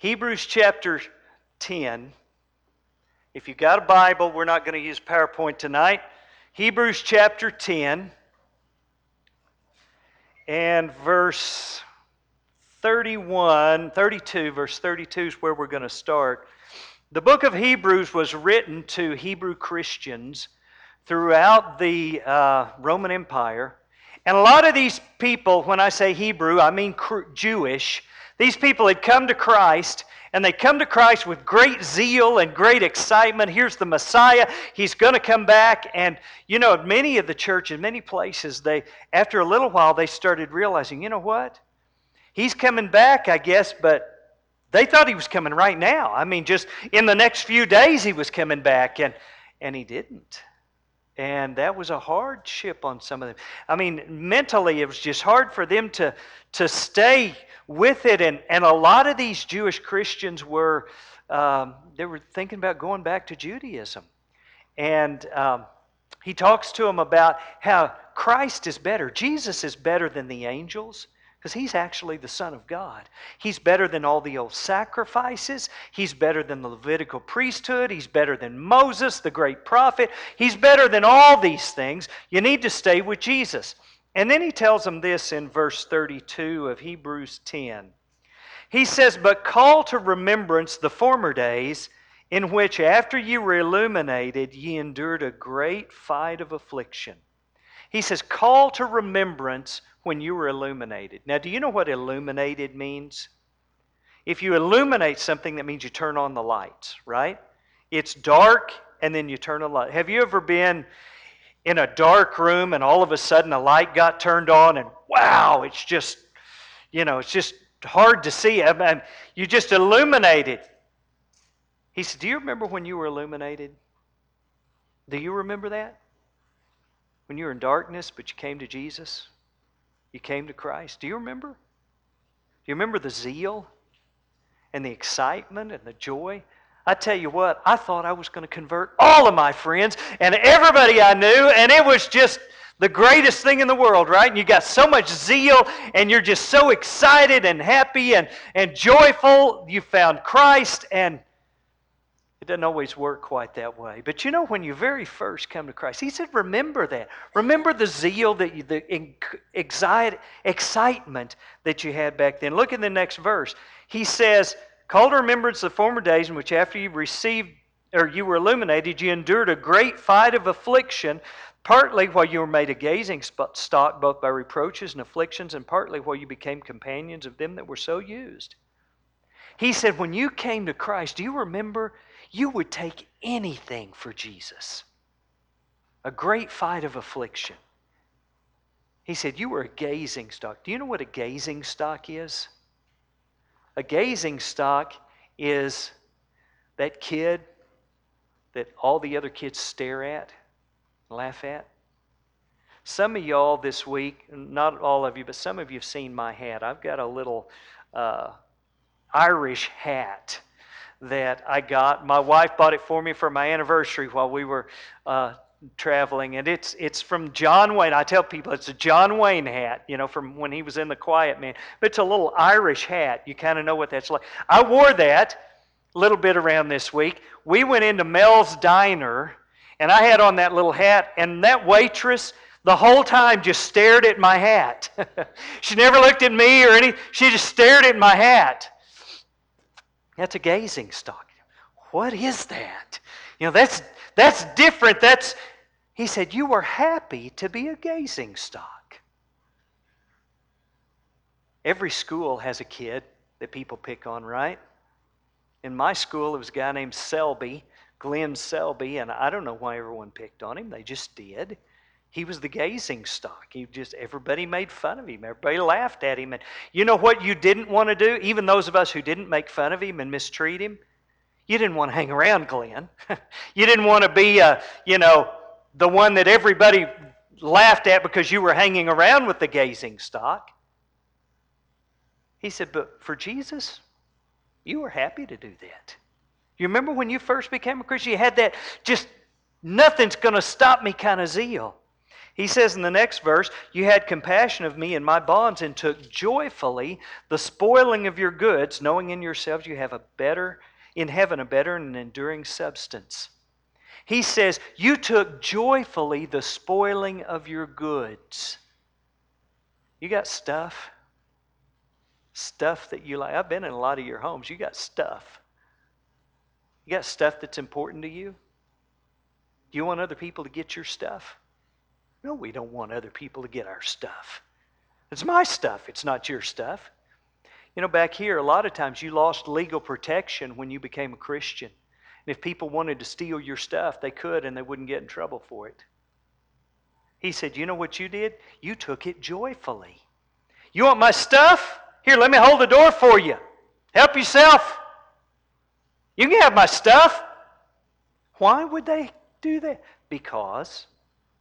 Hebrews chapter 10. If you've got a Bible, we're not going to use PowerPoint tonight. Hebrews chapter 10 and verse 31, 32, verse 32 is where we're going to start. The book of Hebrews was written to Hebrew Christians throughout the uh, Roman Empire. And a lot of these people, when I say Hebrew, I mean Jewish, these people had come to Christ, and they come to Christ with great zeal and great excitement. Here's the Messiah. He's going to come back. And, you know, many of the churches, many places, they, after a little while, they started realizing, you know what? He's coming back, I guess, but they thought he was coming right now. I mean, just in the next few days, he was coming back, and, and he didn't. And that was a hardship on some of them. I mean, mentally, it was just hard for them to, to stay with it. And, and a lot of these Jewish Christians were, um, they were thinking about going back to Judaism. And um, he talks to them about how Christ is better. Jesus is better than the angels because he's actually the Son of God. He's better than all the old sacrifices. He's better than the Levitical priesthood. He's better than Moses, the great prophet. He's better than all these things. You need to stay with Jesus. And then he tells them this in verse 32 of Hebrews 10. He says, But call to remembrance the former days in which, after ye were illuminated, ye endured a great fight of affliction. He says, Call to remembrance when you were illuminated. Now, do you know what illuminated means? If you illuminate something, that means you turn on the lights, right? It's dark and then you turn the light. Have you ever been in a dark room and all of a sudden a light got turned on and wow, it's just, you know, it's just hard to see. I mean, you just illuminated. He said, Do you remember when you were illuminated? Do you remember that? When you were in darkness, but you came to Jesus? You came to Christ. Do you remember? Do you remember the zeal and the excitement and the joy? I tell you what, I thought I was going to convert all of my friends and everybody I knew, and it was just the greatest thing in the world, right? And you got so much zeal, and you're just so excited and happy and, and joyful. You found Christ, and doesn't always work quite that way. But you know, when you very first come to Christ, He said, remember that. Remember the zeal, that you, the excitement that you had back then. Look at the next verse. He says, Call to remembrance the former days in which, after you received or you were illuminated, you endured a great fight of affliction, partly while you were made a gazing stock both by reproaches and afflictions, and partly while you became companions of them that were so used. He said, When you came to Christ, do you remember you would take anything for Jesus? A great fight of affliction. He said, You were a gazing stock. Do you know what a gazing stock is? A gazing stock is that kid that all the other kids stare at, laugh at. Some of y'all this week, not all of you, but some of you have seen my hat. I've got a little uh, Irish hat that I got. My wife bought it for me for my anniversary while we were uh, traveling, and it's it's from John Wayne. I tell people it's a John Wayne hat, you know, from when he was in the Quiet Man. But it's a little Irish hat. You kind of know what that's like. I wore that a little bit around this week. We went into Mel's Diner, and I had on that little hat, and that waitress the whole time just stared at my hat. she never looked at me or any. She just stared at my hat. That's a gazing stock. What is that? You know, that's that's different. That's he said, You were happy to be a gazing stock. Every school has a kid that people pick on, right? In my school, there was a guy named Selby, Glenn Selby, and I don't know why everyone picked on him. They just did. He was the gazing stock. He just everybody made fun of him. Everybody laughed at him. And you know what you didn't want to do? Even those of us who didn't make fun of him and mistreat him, you didn't want to hang around Glenn. you didn't want to be, uh, you know, the one that everybody laughed at because you were hanging around with the gazing stock. He said, But for Jesus, you were happy to do that. You remember when you first became a Christian, you had that just nothing's going to stop me kind of zeal. He says in the next verse, You had compassion of me and my bonds, and took joyfully the spoiling of your goods, knowing in yourselves you have a better, in heaven, a better and enduring substance. He says, You took joyfully the spoiling of your goods. You got stuff? Stuff that you like. I've been in a lot of your homes. You got stuff. You got stuff that's important to you? Do you want other people to get your stuff? No, we don't want other people to get our stuff. It's my stuff, it's not your stuff. You know, back here, a lot of times you lost legal protection when you became a Christian. And if people wanted to steal your stuff, they could and they wouldn't get in trouble for it. He said, You know what you did? You took it joyfully. You want my stuff? Here, let me hold the door for you. Help yourself. You can have my stuff. Why would they do that? Because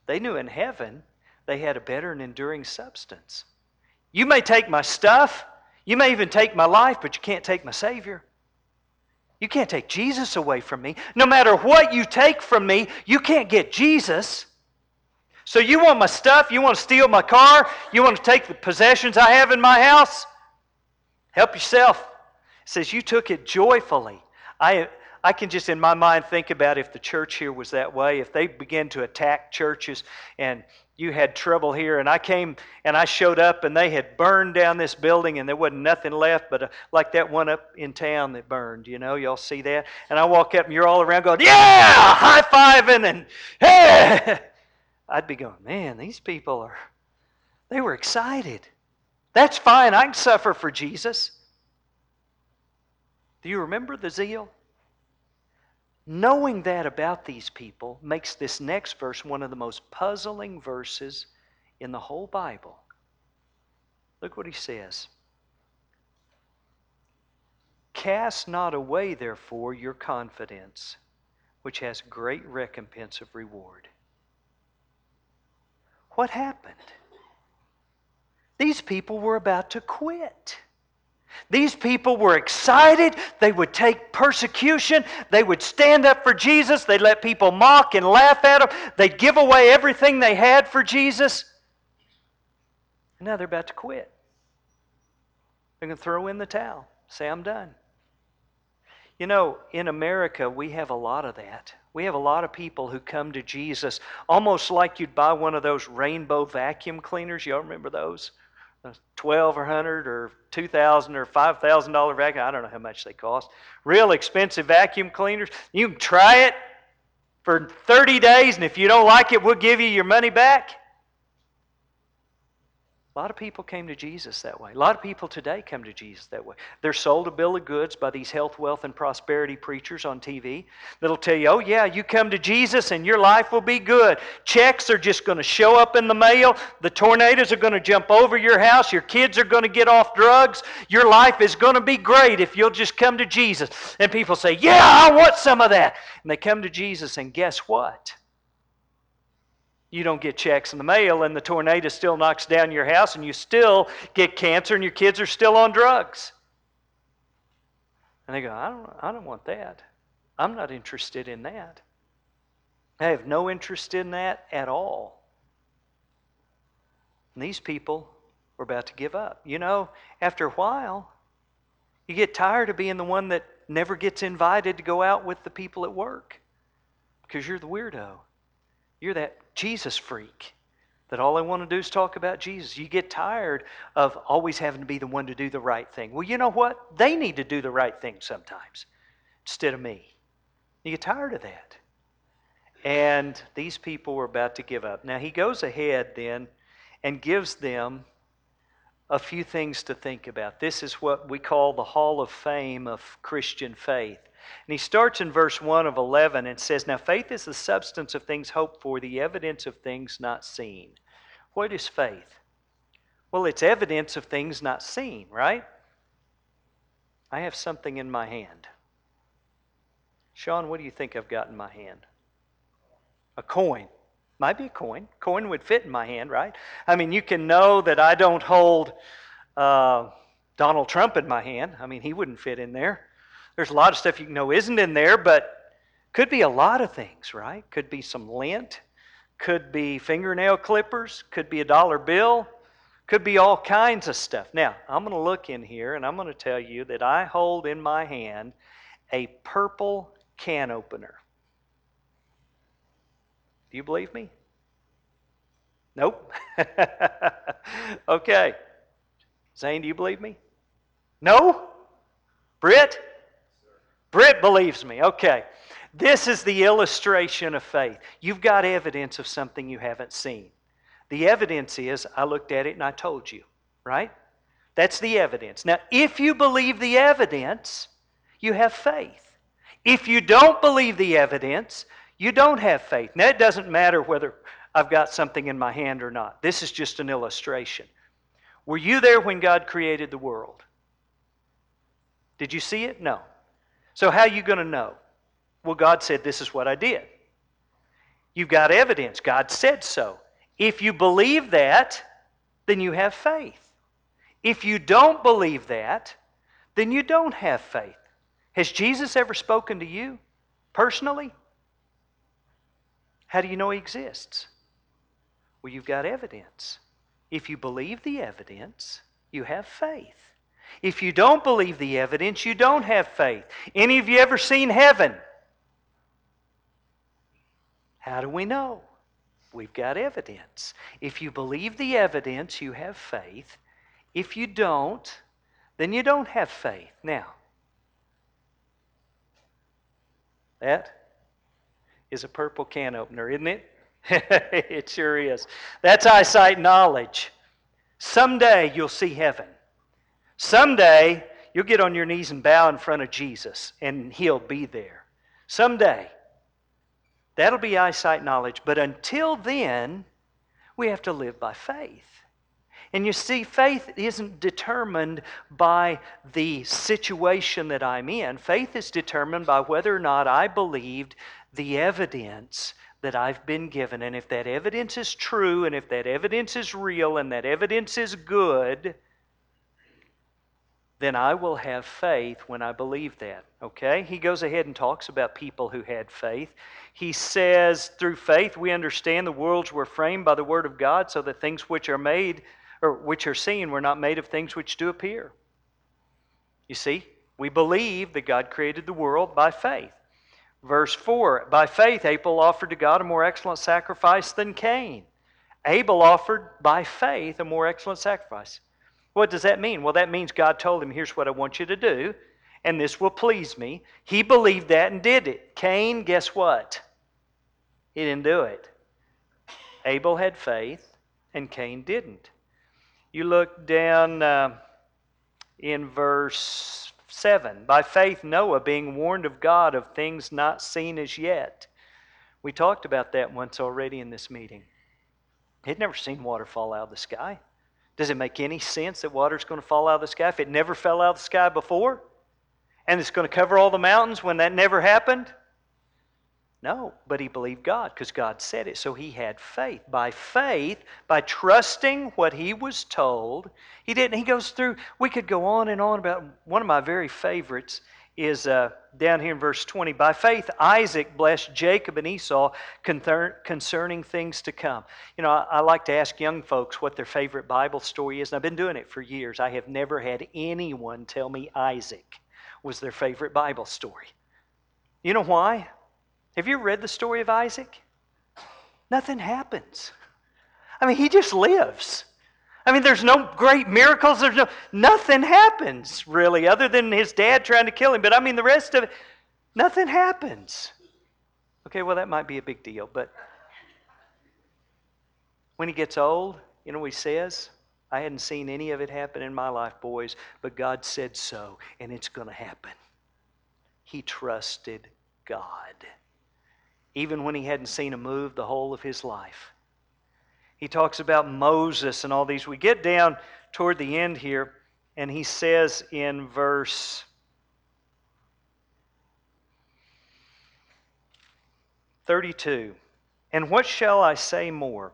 they knew in heaven they had a better and enduring substance. You may take my stuff, you may even take my life, but you can't take my Savior. You can't take Jesus away from me. No matter what you take from me, you can't get Jesus. So you want my stuff? You want to steal my car? You want to take the possessions I have in my house? Help yourself. It says you took it joyfully. I, I can just in my mind think about if the church here was that way, if they began to attack churches and you had trouble here and I came and I showed up and they had burned down this building and there wasn't nothing left but a, like that one up in town that burned, you know, y'all see that? And I walk up and you're all around going, yeah, high-fiving and hey. I'd be going, man, these people are, they were excited. That's fine. I can suffer for Jesus. Do you remember the zeal? Knowing that about these people makes this next verse one of the most puzzling verses in the whole Bible. Look what he says. Cast not away, therefore, your confidence, which has great recompense of reward. What happened? These people were about to quit. These people were excited. They would take persecution. They would stand up for Jesus. They'd let people mock and laugh at them. They'd give away everything they had for Jesus. And now they're about to quit. They're going to throw in the towel, say, I'm done. You know, in America, we have a lot of that. We have a lot of people who come to Jesus almost like you'd buy one of those rainbow vacuum cleaners. Y'all remember those? Twelve or hundred or two thousand or five thousand dollar vacuum. I don't know how much they cost. Real expensive vacuum cleaners. You can try it for 30 days, and if you don't like it, we'll give you your money back. A lot of people came to Jesus that way. A lot of people today come to Jesus that way. They're sold a bill of goods by these health, wealth, and prosperity preachers on TV that'll tell you, oh, yeah, you come to Jesus and your life will be good. Checks are just going to show up in the mail. The tornadoes are going to jump over your house. Your kids are going to get off drugs. Your life is going to be great if you'll just come to Jesus. And people say, yeah, I want some of that. And they come to Jesus, and guess what? You don't get checks in the mail and the tornado still knocks down your house and you still get cancer and your kids are still on drugs. And they go, I don't, I don't want that. I'm not interested in that. I have no interest in that at all. And these people were about to give up. You know, after a while, you get tired of being the one that never gets invited to go out with the people at work because you're the weirdo. You're that Jesus freak that all I want to do is talk about Jesus. You get tired of always having to be the one to do the right thing. Well, you know what? They need to do the right thing sometimes instead of me. You get tired of that. And these people were about to give up. Now, he goes ahead then and gives them a few things to think about. This is what we call the Hall of Fame of Christian faith. And he starts in verse 1 of 11 and says, Now faith is the substance of things hoped for, the evidence of things not seen. What is faith? Well, it's evidence of things not seen, right? I have something in my hand. Sean, what do you think I've got in my hand? A coin. Might be a coin. Coin would fit in my hand, right? I mean, you can know that I don't hold uh, Donald Trump in my hand. I mean, he wouldn't fit in there. There's a lot of stuff you know isn't in there, but could be a lot of things, right? Could be some lint, could be fingernail clippers, could be a dollar bill, could be all kinds of stuff. Now, I'm going to look in here and I'm going to tell you that I hold in my hand a purple can opener. Do you believe me? Nope. okay. Zane, do you believe me? No? Britt? Britt believes me. Okay. This is the illustration of faith. You've got evidence of something you haven't seen. The evidence is I looked at it and I told you, right? That's the evidence. Now, if you believe the evidence, you have faith. If you don't believe the evidence, you don't have faith. Now, it doesn't matter whether I've got something in my hand or not. This is just an illustration. Were you there when God created the world? Did you see it? No. So, how are you going to know? Well, God said, This is what I did. You've got evidence. God said so. If you believe that, then you have faith. If you don't believe that, then you don't have faith. Has Jesus ever spoken to you personally? How do you know He exists? Well, you've got evidence. If you believe the evidence, you have faith. If you don't believe the evidence, you don't have faith. Any of you ever seen heaven? How do we know? We've got evidence. If you believe the evidence, you have faith. If you don't, then you don't have faith. Now, that is a purple can opener, isn't it? it sure is. That's eyesight knowledge. Someday you'll see heaven. Someday you'll get on your knees and bow in front of Jesus, and He'll be there. Someday. That'll be eyesight knowledge. But until then, we have to live by faith. And you see, faith isn't determined by the situation that I'm in. Faith is determined by whether or not I believed the evidence that I've been given. And if that evidence is true, and if that evidence is real, and that evidence is good, then I will have faith when I believe that. Okay? He goes ahead and talks about people who had faith. He says, through faith we understand the worlds were framed by the word of God, so that things which are made which are seen were not made of things which do appear. You see, we believe that God created the world by faith. Verse 4 By faith, Abel offered to God a more excellent sacrifice than Cain. Abel offered by faith a more excellent sacrifice. What does that mean? Well, that means God told him, Here's what I want you to do, and this will please me. He believed that and did it. Cain, guess what? He didn't do it. Abel had faith, and Cain didn't. You look down uh, in verse 7. By faith, Noah, being warned of God of things not seen as yet. We talked about that once already in this meeting. He'd never seen water fall out of the sky. Does it make any sense that water's going to fall out of the sky if it never fell out of the sky before? And it's going to cover all the mountains when that never happened? No, but he believed God because God said it. So he had faith. By faith, by trusting what he was told, he didn't. He goes through, we could go on and on about one of my very favorites is uh, down here in verse 20. By faith, Isaac blessed Jacob and Esau concerning things to come. You know, I, I, like to ask young folks what their favorite Bible story is, and I've been doing it for years. I have never had anyone tell me Isaac was their favorite Bible story. You know why? Have you read the story of Isaac? Nothing happens. I mean, he just lives. I mean, there's no great miracles. There's no, nothing happens really, other than his dad trying to kill him. But I mean, the rest of it, nothing happens. Okay, well, that might be a big deal. But when he gets old, you know what he says? I hadn't seen any of it happen in my life, boys, but God said so, and it's going to happen. He trusted God, even when he hadn't seen a move the whole of his life. He talks about Moses and all these. We get down toward the end here, and he says in verse thirty-two, "And what shall I say more?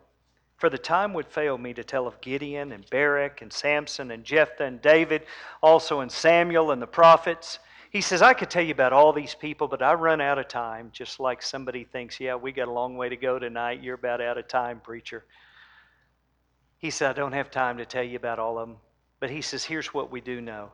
For the time would fail me to tell of Gideon and Barak and Samson and Jephthah and David, also and Samuel and the prophets." He says, I could tell you about all these people, but I run out of time, just like somebody thinks, yeah, we got a long way to go tonight. You're about out of time, preacher. He said, I don't have time to tell you about all of them. But he says, here's what we do know.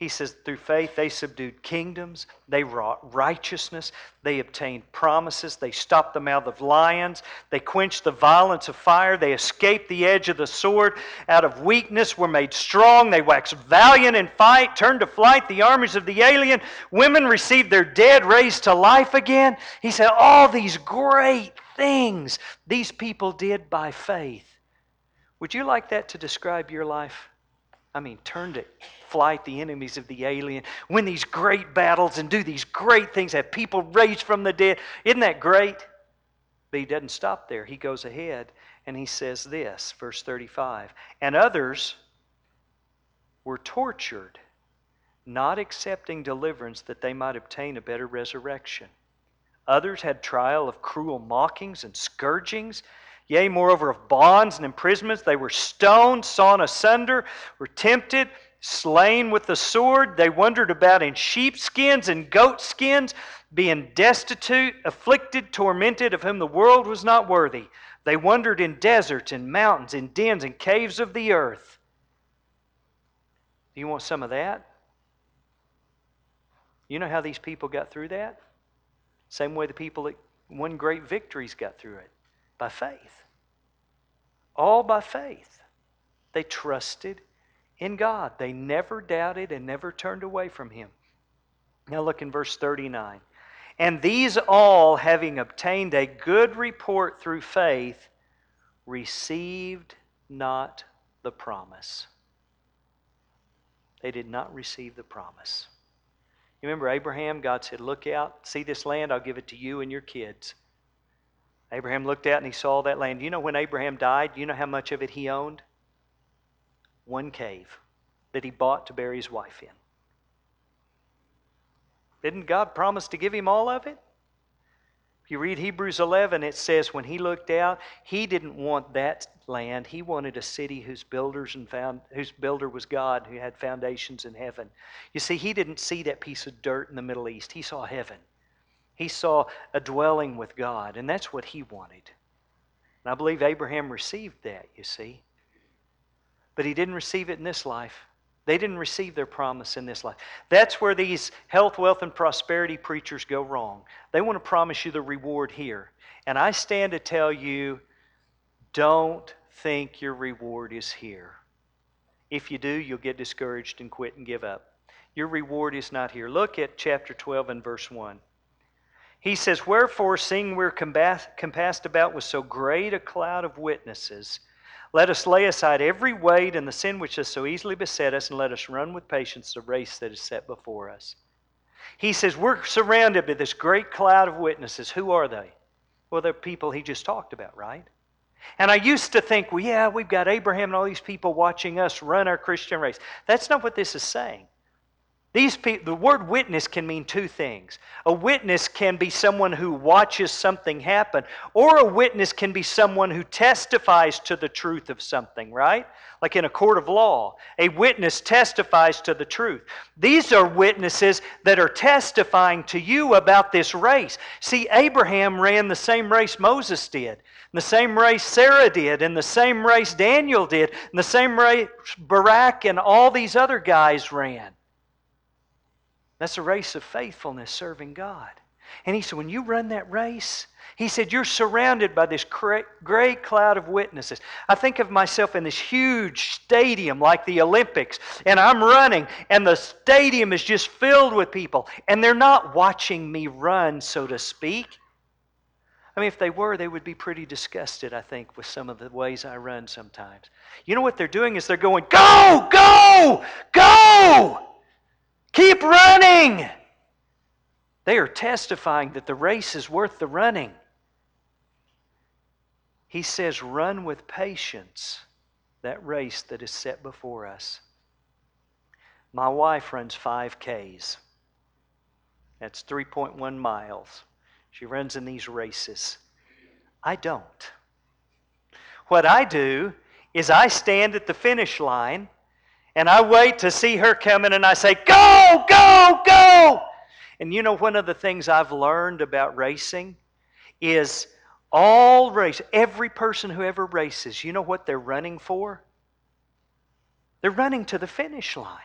He says, through faith, they subdued kingdoms, they wrought righteousness, they obtained promises, they stopped the mouth of lions, they quenched the violence of fire, they escaped the edge of the sword. Out of weakness were made strong, they waxed valiant in fight, turned to flight the armies of the alien. Women received their dead raised to life again. He said, all these great things these people did by faith. Would you like that to describe your life? I mean, turn to flight the enemies of the alien, win these great battles, and do these great things, have people raised from the dead. Isn't that great? But he doesn't stop there. He goes ahead and he says this, verse 35 And others were tortured, not accepting deliverance that they might obtain a better resurrection. Others had trial of cruel mockings and scourgings Yea, moreover, of bonds and imprisonments, they were stoned, sawn asunder, were tempted, slain with the sword. They wandered about in sheepskins and goatskins, being destitute, afflicted, tormented, of whom the world was not worthy. They wandered in deserts and mountains, in dens and caves of the earth. Do you want some of that? You know how these people got through that? Same way the people that won great victories got through it by faith. All by faith. They trusted in God. They never doubted and never turned away from Him. Now look in verse 39. And these all, having obtained a good report through faith, received not the promise. They did not receive the promise. You remember Abraham? God said, Look out, see this land, I'll give it to you and your kids. Abraham looked out and he saw that land. You know when Abraham died, you know how much of it he owned? One cave that he bought to bury his wife in. Didn't God promise to give him all of it? If you read Hebrews 11, it says when he looked out, he didn't want that land. He wanted a city whose builders and found, whose builder was God, who had foundations in heaven. You see, he didn't see that piece of dirt in the Middle East. He saw heaven. He saw a dwelling with God, and that's what he wanted. And I believe Abraham received that, you see. But he didn't receive it in this life. They didn't receive their promise in this life. That's where these health, wealth, and prosperity preachers go wrong. They want to promise you the reward here. And I stand to tell you don't think your reward is here. If you do, you'll get discouraged and quit and give up. Your reward is not here. Look at chapter 12 and verse 1. He says, Wherefore, seeing we're compassed about with so great a cloud of witnesses, let us lay aside every weight and the sin which has so easily beset us, and let us run with patience the race that is set before us. He says, We're surrounded by this great cloud of witnesses. Who are they? Well, they're people he just talked about, right? And I used to think, well, yeah, we've got Abraham and all these people watching us run our Christian race. That's not what this is saying. These the word witness can mean two things. A witness can be someone who watches something happen, or a witness can be someone who testifies to the truth of something, right? Like in a court of law, a witness testifies to the truth. These are witnesses that are testifying to you about this race. See, Abraham ran the same race Moses did, the same race Sarah did, and the same race Daniel did, and the same race Barak and all these other guys ran. That's a race of faithfulness serving God. And he said, when you run that race, he said, you're surrounded by this great cloud of witnesses. I think of myself in this huge stadium like the Olympics, and I'm running, and the stadium is just filled with people, and they're not watching me run, so to speak. I mean, if they were, they would be pretty disgusted, I think, with some of the ways I run sometimes. You know what they're doing is they're going, Go, go, go! Keep running. They are testifying that the race is worth the running. He says, Run with patience that race that is set before us. My wife runs 5Ks. That's 3.1 miles. She runs in these races. I don't. What I do is I stand at the finish line And I wait to see her coming and I say, Go, go, go! And you know, one of the things I've learned about racing is all race, every person who ever races, you know what they're running for? They're running to the finish line.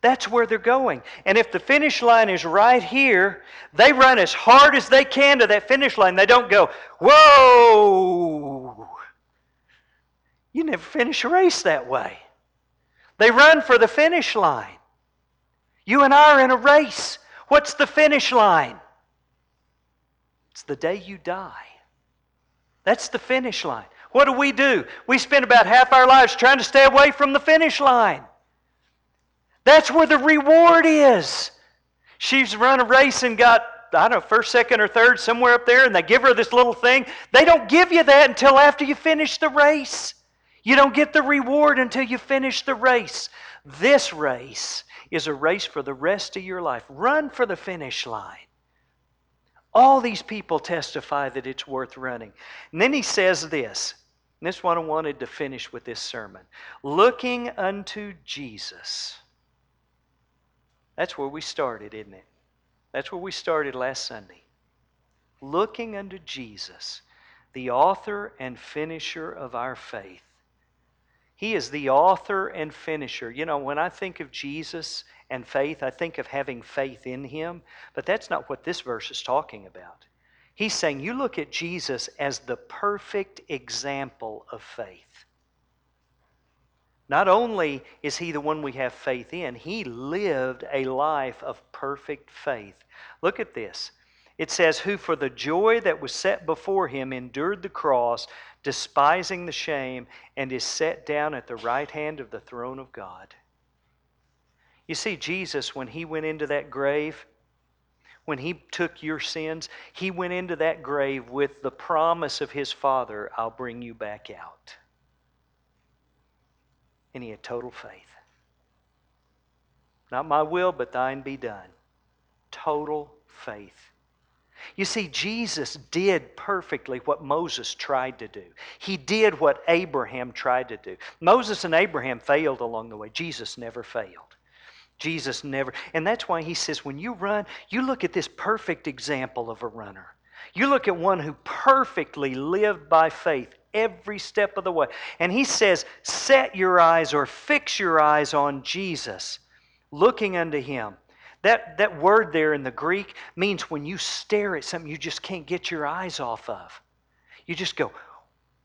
That's where they're going. And if the finish line is right here, they run as hard as they can to that finish line. They don't go, whoa. You never finish a race that way. They run for the finish line. You and I are in a race. What's the finish line? It's the day you die. That's the finish line. What do we do? We spend about half our lives trying to stay away from the finish line. That's where the reward is. She's run a race and got, I don't know, first, second, or third, somewhere up there, and they give her this little thing. They don't give you that until after you finish the race. You don't get the reward until you finish the race. This race is a race for the rest of your life. Run for the finish line. All these people testify that it's worth running. And then he says this, and this is what I wanted to finish with this sermon looking unto Jesus. That's where we started, isn't it? That's where we started last Sunday. Looking unto Jesus, the author and finisher of our faith. He is the author and finisher. You know, when I think of Jesus and faith, I think of having faith in Him, but that's not what this verse is talking about. He's saying you look at Jesus as the perfect example of faith. Not only is He the one we have faith in, He lived a life of perfect faith. Look at this. It says, Who for the joy that was set before Him endured the cross despising the shame, and is set down at the right hand of the throne of God. You see, Jesus, when he went into that grave, when he took your sins, he went into that grave with the promise of his Father, I'll bring you back out. And he had total faith. Not my will, but thine be done. Total faith. You see, Jesus did perfectly what Moses tried to do. He did what Abraham tried to do. Moses and Abraham failed along the way. Jesus never failed. Jesus never. And that's why he says, when you run, you look at this perfect example of a runner. You look at one who perfectly lived by faith every step of the way. And he says, set your eyes or fix your eyes on Jesus, looking unto him that, that word there in the Greek means when you stare at something you just can't get your eyes off of. You just go,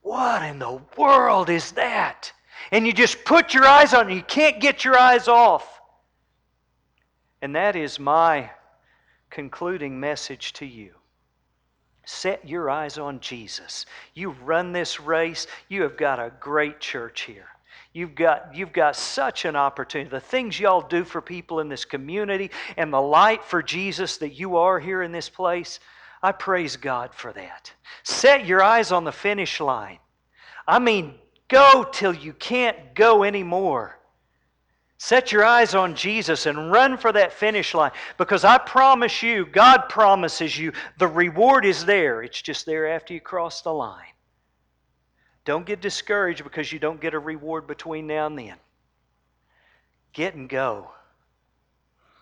What in the world is that? And you just put your eyes on it, you can't get your eyes off. And that is my concluding message to you. Set your eyes on Jesus. You run this race, you have got a great church here. You've got, you've got such an opportunity. The things y'all do for people in this community and the light for Jesus that you are here in this place, I praise God for that. Set your eyes on the finish line. I mean, go till you can't go anymore. Set your eyes on Jesus and run for that finish line because I promise you, God promises you, the reward is there. It's just there after you cross the line. Don't get discouraged because you don't get a reward between now and then. Get and go.